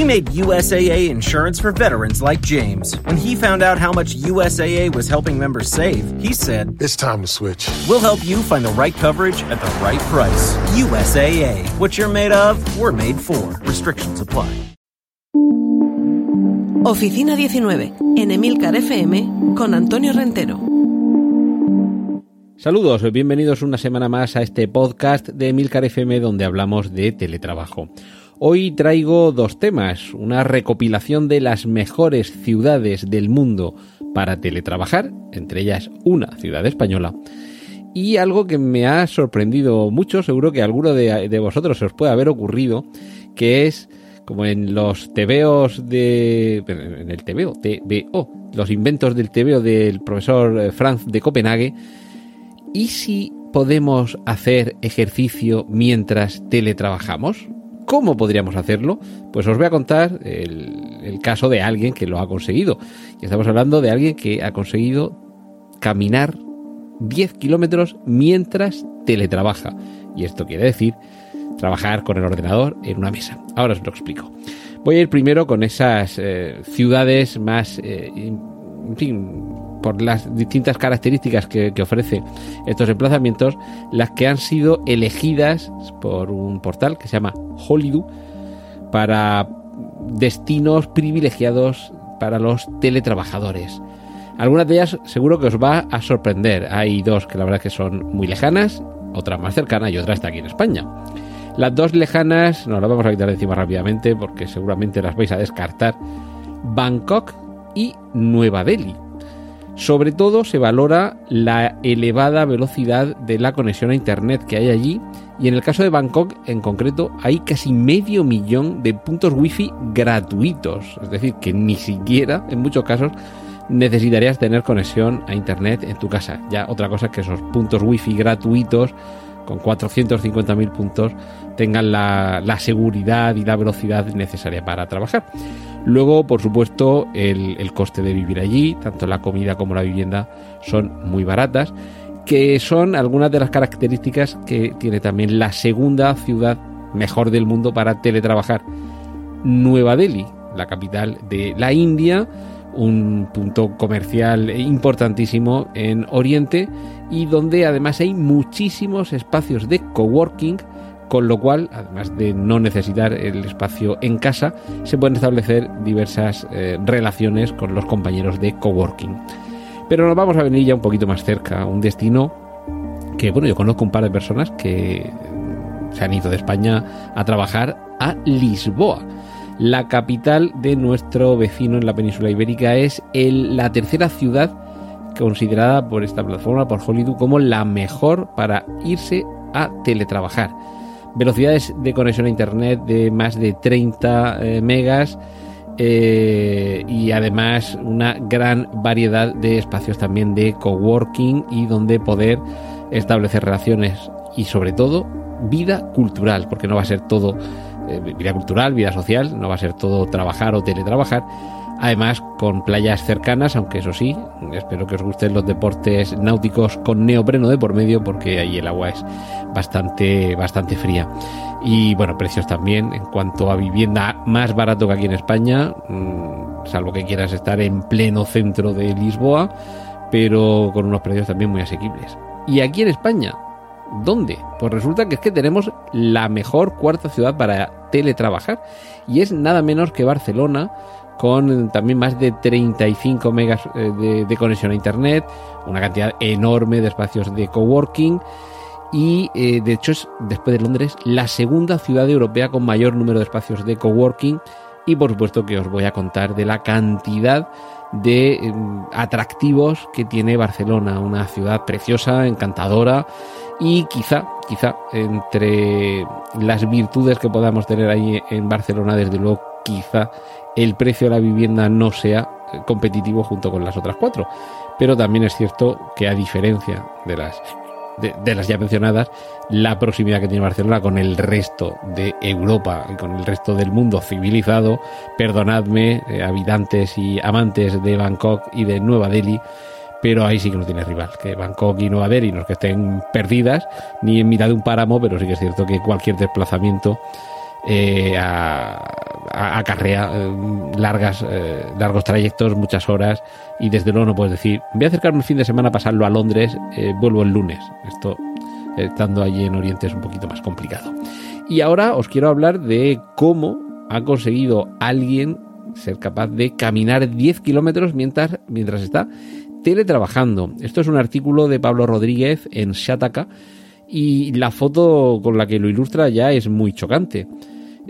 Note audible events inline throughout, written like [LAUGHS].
We made USAA insurance for veterans like James. When he found out how much USAA was helping members save, he said, It's time to switch. We'll help you find the right coverage at the right price. USAA. What you're made of, we're made for. Restrictions apply. Oficina 19, en Emilcar FM, con Antonio Rentero. Saludos, bienvenidos una semana más a este podcast de Emilcar FM donde hablamos de teletrabajo. Hoy traigo dos temas, una recopilación de las mejores ciudades del mundo para teletrabajar, entre ellas una ciudad española, y algo que me ha sorprendido mucho, seguro que alguno de, vosotros se os puede haber ocurrido, que es como en los tebeos de... en el tebeo, TBO, los inventos del tebeo del profesor eh, Franz de Copenhague, ¿y si podemos hacer ejercicio mientras teletrabajamos? ¿Cómo podríamos hacerlo? Pues os voy a contar el, caso de alguien que lo ha conseguido. Y estamos hablando de alguien que ha conseguido caminar 10 kilómetros mientras teletrabaja. Y esto quiere decir trabajar con el ordenador en una mesa. Ahora os lo explico. Voy a ir primero con esas eh, ciudades más, eh, en fin, por las distintas características que, ofrece estos emplazamientos, las que han sido elegidas por un portal que se llama Hollywood para destinos privilegiados para los teletrabajadores. Algunas de ellas seguro que os va a sorprender. Hay dos que la verdad que son muy lejanas, otra más cercana y otra está aquí en España. Las dos lejanas nos las vamos a quitar encima rápidamente porque seguramente las vais a descartar. Bangkok y Nueva Delhi. Sobre todo se valora la elevada velocidad de la conexión a Internet que hay allí y en el caso de Bangkok en concreto hay casi medio millón de puntos wifi gratuitos. Es decir, que ni siquiera en muchos casos necesitarías tener conexión a Internet en tu casa. Ya otra cosa es que esos puntos wifi gratuitos con 450.000 puntos tengan la, la, seguridad y la velocidad necesaria para trabajar. Luego, por supuesto, el, el, coste de vivir allí, tanto la comida como la vivienda, son muy baratas, que son algunas de las características que tiene también la segunda ciudad mejor del mundo para teletrabajar. Nueva Delhi, la capital de la India, un punto comercial importantísimo en Oriente y donde además hay muchísimos espacios de coworking, con lo cual, además de no necesitar el espacio en casa, se pueden establecer diversas eh, relaciones con los compañeros de coworking. Pero nos vamos a venir ya un poquito más cerca, un destino que, bueno, yo conozco un par de personas que se han ido de España a trabajar a Lisboa. La capital de nuestro vecino en la península ibérica es el, la tercera ciudad considerada por esta plataforma, por Hollywood, como la mejor para irse a teletrabajar. Velocidades de conexión a Internet de más de 30 eh, megas eh, y además una gran variedad de espacios también de coworking y donde poder establecer relaciones y sobre todo vida cultural, porque no va a ser todo eh, vida cultural, vida social, no va a ser todo trabajar o teletrabajar, Además, con playas cercanas, aunque eso sí, espero que os gusten los deportes náuticos con neopreno de por medio, porque ahí el agua es bastante, bastante fría. Y bueno, precios también, en cuanto a vivienda más barato que aquí en España, mmm, salvo que quieras estar en pleno centro de Lisboa, pero con unos precios también muy asequibles. Y aquí en España, ¿Dónde? Pues resulta que es que tenemos la mejor cuarta ciudad para teletrabajar. Y es nada menos que Barcelona con también más de 35 megas eh, de, conexión a internet, una cantidad enorme de espacios de coworking. Y eh, de hecho es después de Londres la segunda ciudad europea con mayor número de espacios de coworking. Y por supuesto que os voy a contar de la cantidad de eh, atractivos que tiene Barcelona, una ciudad preciosa, encantadora y quizá, quizá entre las virtudes que podamos tener ahí en Barcelona, desde luego quizá el precio de la vivienda no sea competitivo junto con las otras cuatro. Pero también es cierto que a diferencia de las, de, las ya mencionadas, la proximidad que tiene Barcelona con el resto de Europa y con el resto del mundo civilizado, perdonadme, eh, habitantes y amantes de Bangkok y de Nueva Delhi, pero ahí sí que no tiene rival, que Bangkok y Nueva Delhi no que estén perdidas ni en mitad de un páramo, pero sí que es cierto que cualquier desplazamiento eh, acarrea eh, largas, eh, largos trayectos, muchas horas, y desde luego no puedes decir, voy a acercarme el fin de semana a pasarlo a Londres, vuelvo el lunes. Esto, estando allí en Oriente, es un poquito más complicado. Y ahora os quiero hablar de cómo ha conseguido alguien ser capaz de caminar 10 kilómetros mientras, mientras está teletrabajando. Esto es un artículo de Pablo Rodríguez en Shataka y la foto con la que lo ilustra ya es muy chocante.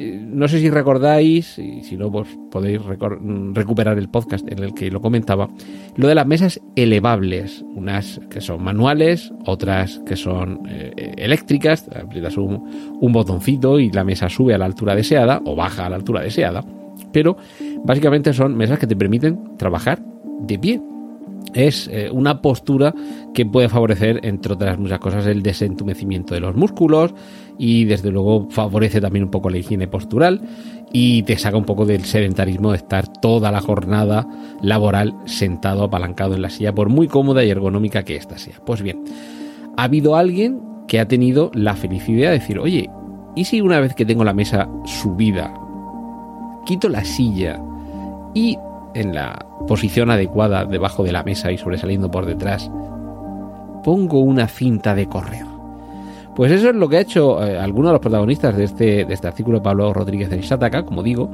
Eh, no sé si recordáis, y si no, pues podéis recuperar el podcast en el que lo comentaba, lo de las mesas elevables, unas que son manuales, otras que son eh, eléctricas, aprietas un, un botoncito y la mesa sube a la altura deseada o baja a la altura deseada, pero básicamente son mesas que te permiten trabajar de pie es eh, una postura que puede favorecer, entre otras muchas cosas, el desentumecimiento de los músculos y desde luego favorece también un poco la higiene postural y te saca un poco del sedentarismo de estar toda la jornada laboral sentado apalancado en la silla, por muy cómoda y ergonómica que ésta sea. Pues bien, ha habido alguien que ha tenido la felicidad de decir, oye, ¿y si una vez que tengo la mesa subida, quito la silla y en la posición adecuada debajo de la mesa y sobresaliendo por detrás, pongo una cinta de correr. Pues eso es lo que ha hecho eh, alguno de los protagonistas de este, de este artículo, Pablo Rodríguez en Shataka, como digo,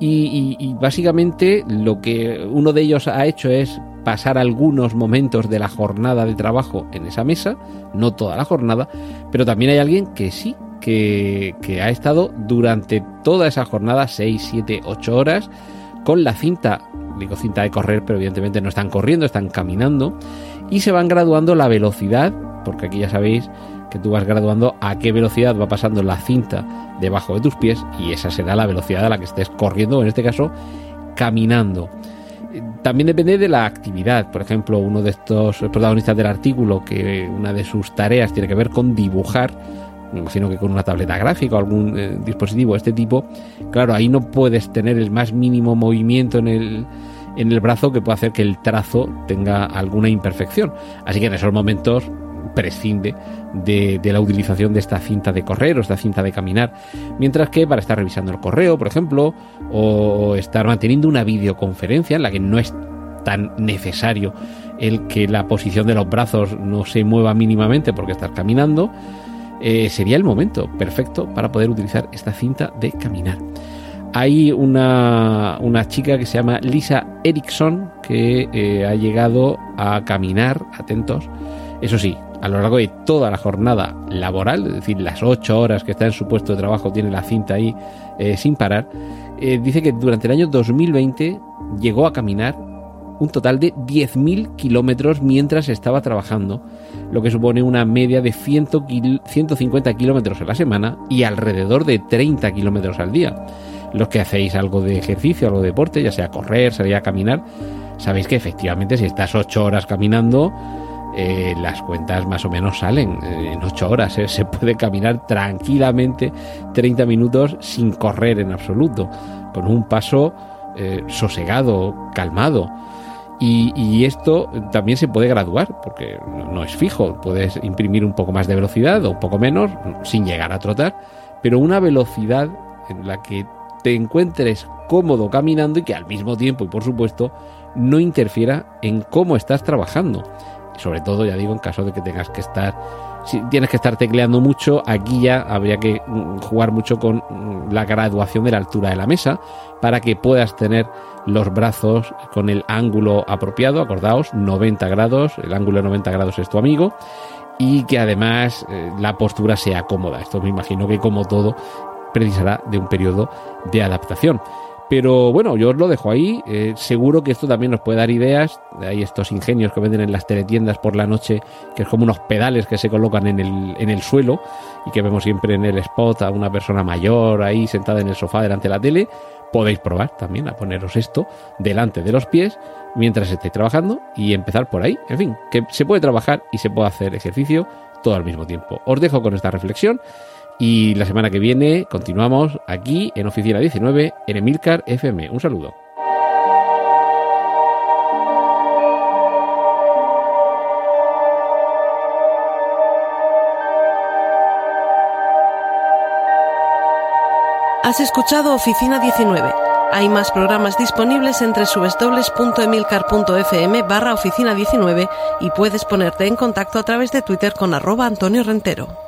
y, básicamente lo que uno de ellos ha hecho es pasar algunos momentos de la jornada de trabajo en esa mesa, no toda la jornada, pero también hay alguien que sí, que, que ha estado durante toda esa jornada, 6, 7, 8 horas, con la cinta, digo cinta de correr, pero evidentemente no están corriendo, están caminando, y se van graduando la velocidad, porque aquí ya sabéis que tú vas graduando a qué velocidad va pasando la cinta debajo de tus pies, y esa será la velocidad a la que estés corriendo, en este caso, caminando. También depende de la actividad. Por ejemplo, uno de estos protagonistas del artículo, que una de sus tareas tiene que ver con dibujar, me imagino que con una tableta gráfica o algún eh, dispositivo de este tipo, claro, ahí no puedes tener el más mínimo movimiento en el, en el brazo que pueda hacer que el trazo tenga alguna imperfección. Así que en esos momentos prescinde de, de, la utilización de esta cinta de correr o esta cinta de caminar. Mientras que para estar revisando el correo, por ejemplo, o estar manteniendo una videoconferencia en la que no es tan necesario el que la posición de los brazos no se mueva mínimamente porque estás caminando, eh, sería el momento perfecto para poder utilizar esta cinta de caminar. Hay una, chica que se llama Lisa Erickson que eh, ha llegado a caminar, atentos, eso sí, a lo largo de toda la jornada laboral, es decir, las ocho horas que está en su puesto de trabajo, tiene la cinta ahí eh, sin parar, dice que durante el año 2020 llegó a caminar un total de 10.000 kilómetros mientras estaba trabajando, lo que supone una media de 150 kilómetros a la semana y alrededor de 30 kilómetros al día. Los que hacéis algo de ejercicio, algo de deporte, ya sea correr, salir a caminar, sabéis que efectivamente si estás 8 horas caminando, eh, las cuentas más o menos salen eh, en 8 horas. Eh. [LAUGHS] Se puede caminar tranquilamente 30 minutos sin correr en absoluto, con un paso sosegado, calmado. Y, esto también se puede graduar, porque no, es fijo. Puedes imprimir un poco más de velocidad o un poco menos, sin llegar a trotar, pero una velocidad en la que te encuentres cómodo caminando y que al mismo tiempo, y por supuesto, no interfiera en cómo estás trabajando. Sobre todo, ya digo, en caso de que tengas que estar si tienes que estar tecleando mucho, aquí ya habría que mm, jugar mucho con mm, la graduación de la altura de la mesa para que puedas tener los brazos con el ángulo apropiado, acordaos, 90 grados, el ángulo de 90 grados es tu amigo, y que además eh, la postura sea cómoda. Esto me imagino que como todo precisará de un periodo de adaptación. Pero bueno, yo os lo dejo ahí. Eh, seguro que esto también nos puede dar ideas. Hay estos ingenios que venden en las teletiendas por la noche, que es como unos pedales que se colocan en el, en el suelo y que vemos siempre en el spot a una persona mayor ahí sentada en el sofá delante de la tele. Podéis probar también a poneros esto delante de los pies mientras estéis trabajando y empezar por ahí. En fin, que se puede trabajar y se puede hacer ejercicio todo al mismo tiempo. Os dejo con esta reflexión y la semana que viene continuamos aquí en Oficina 19 en Emilcar FM. Un saludo. Has escuchado Oficina 19. Hay más programas disponibles entre www.emilcar.fm barra oficina 19 y puedes ponerte en contacto a través de Twitter con arroba Antonio Rentero.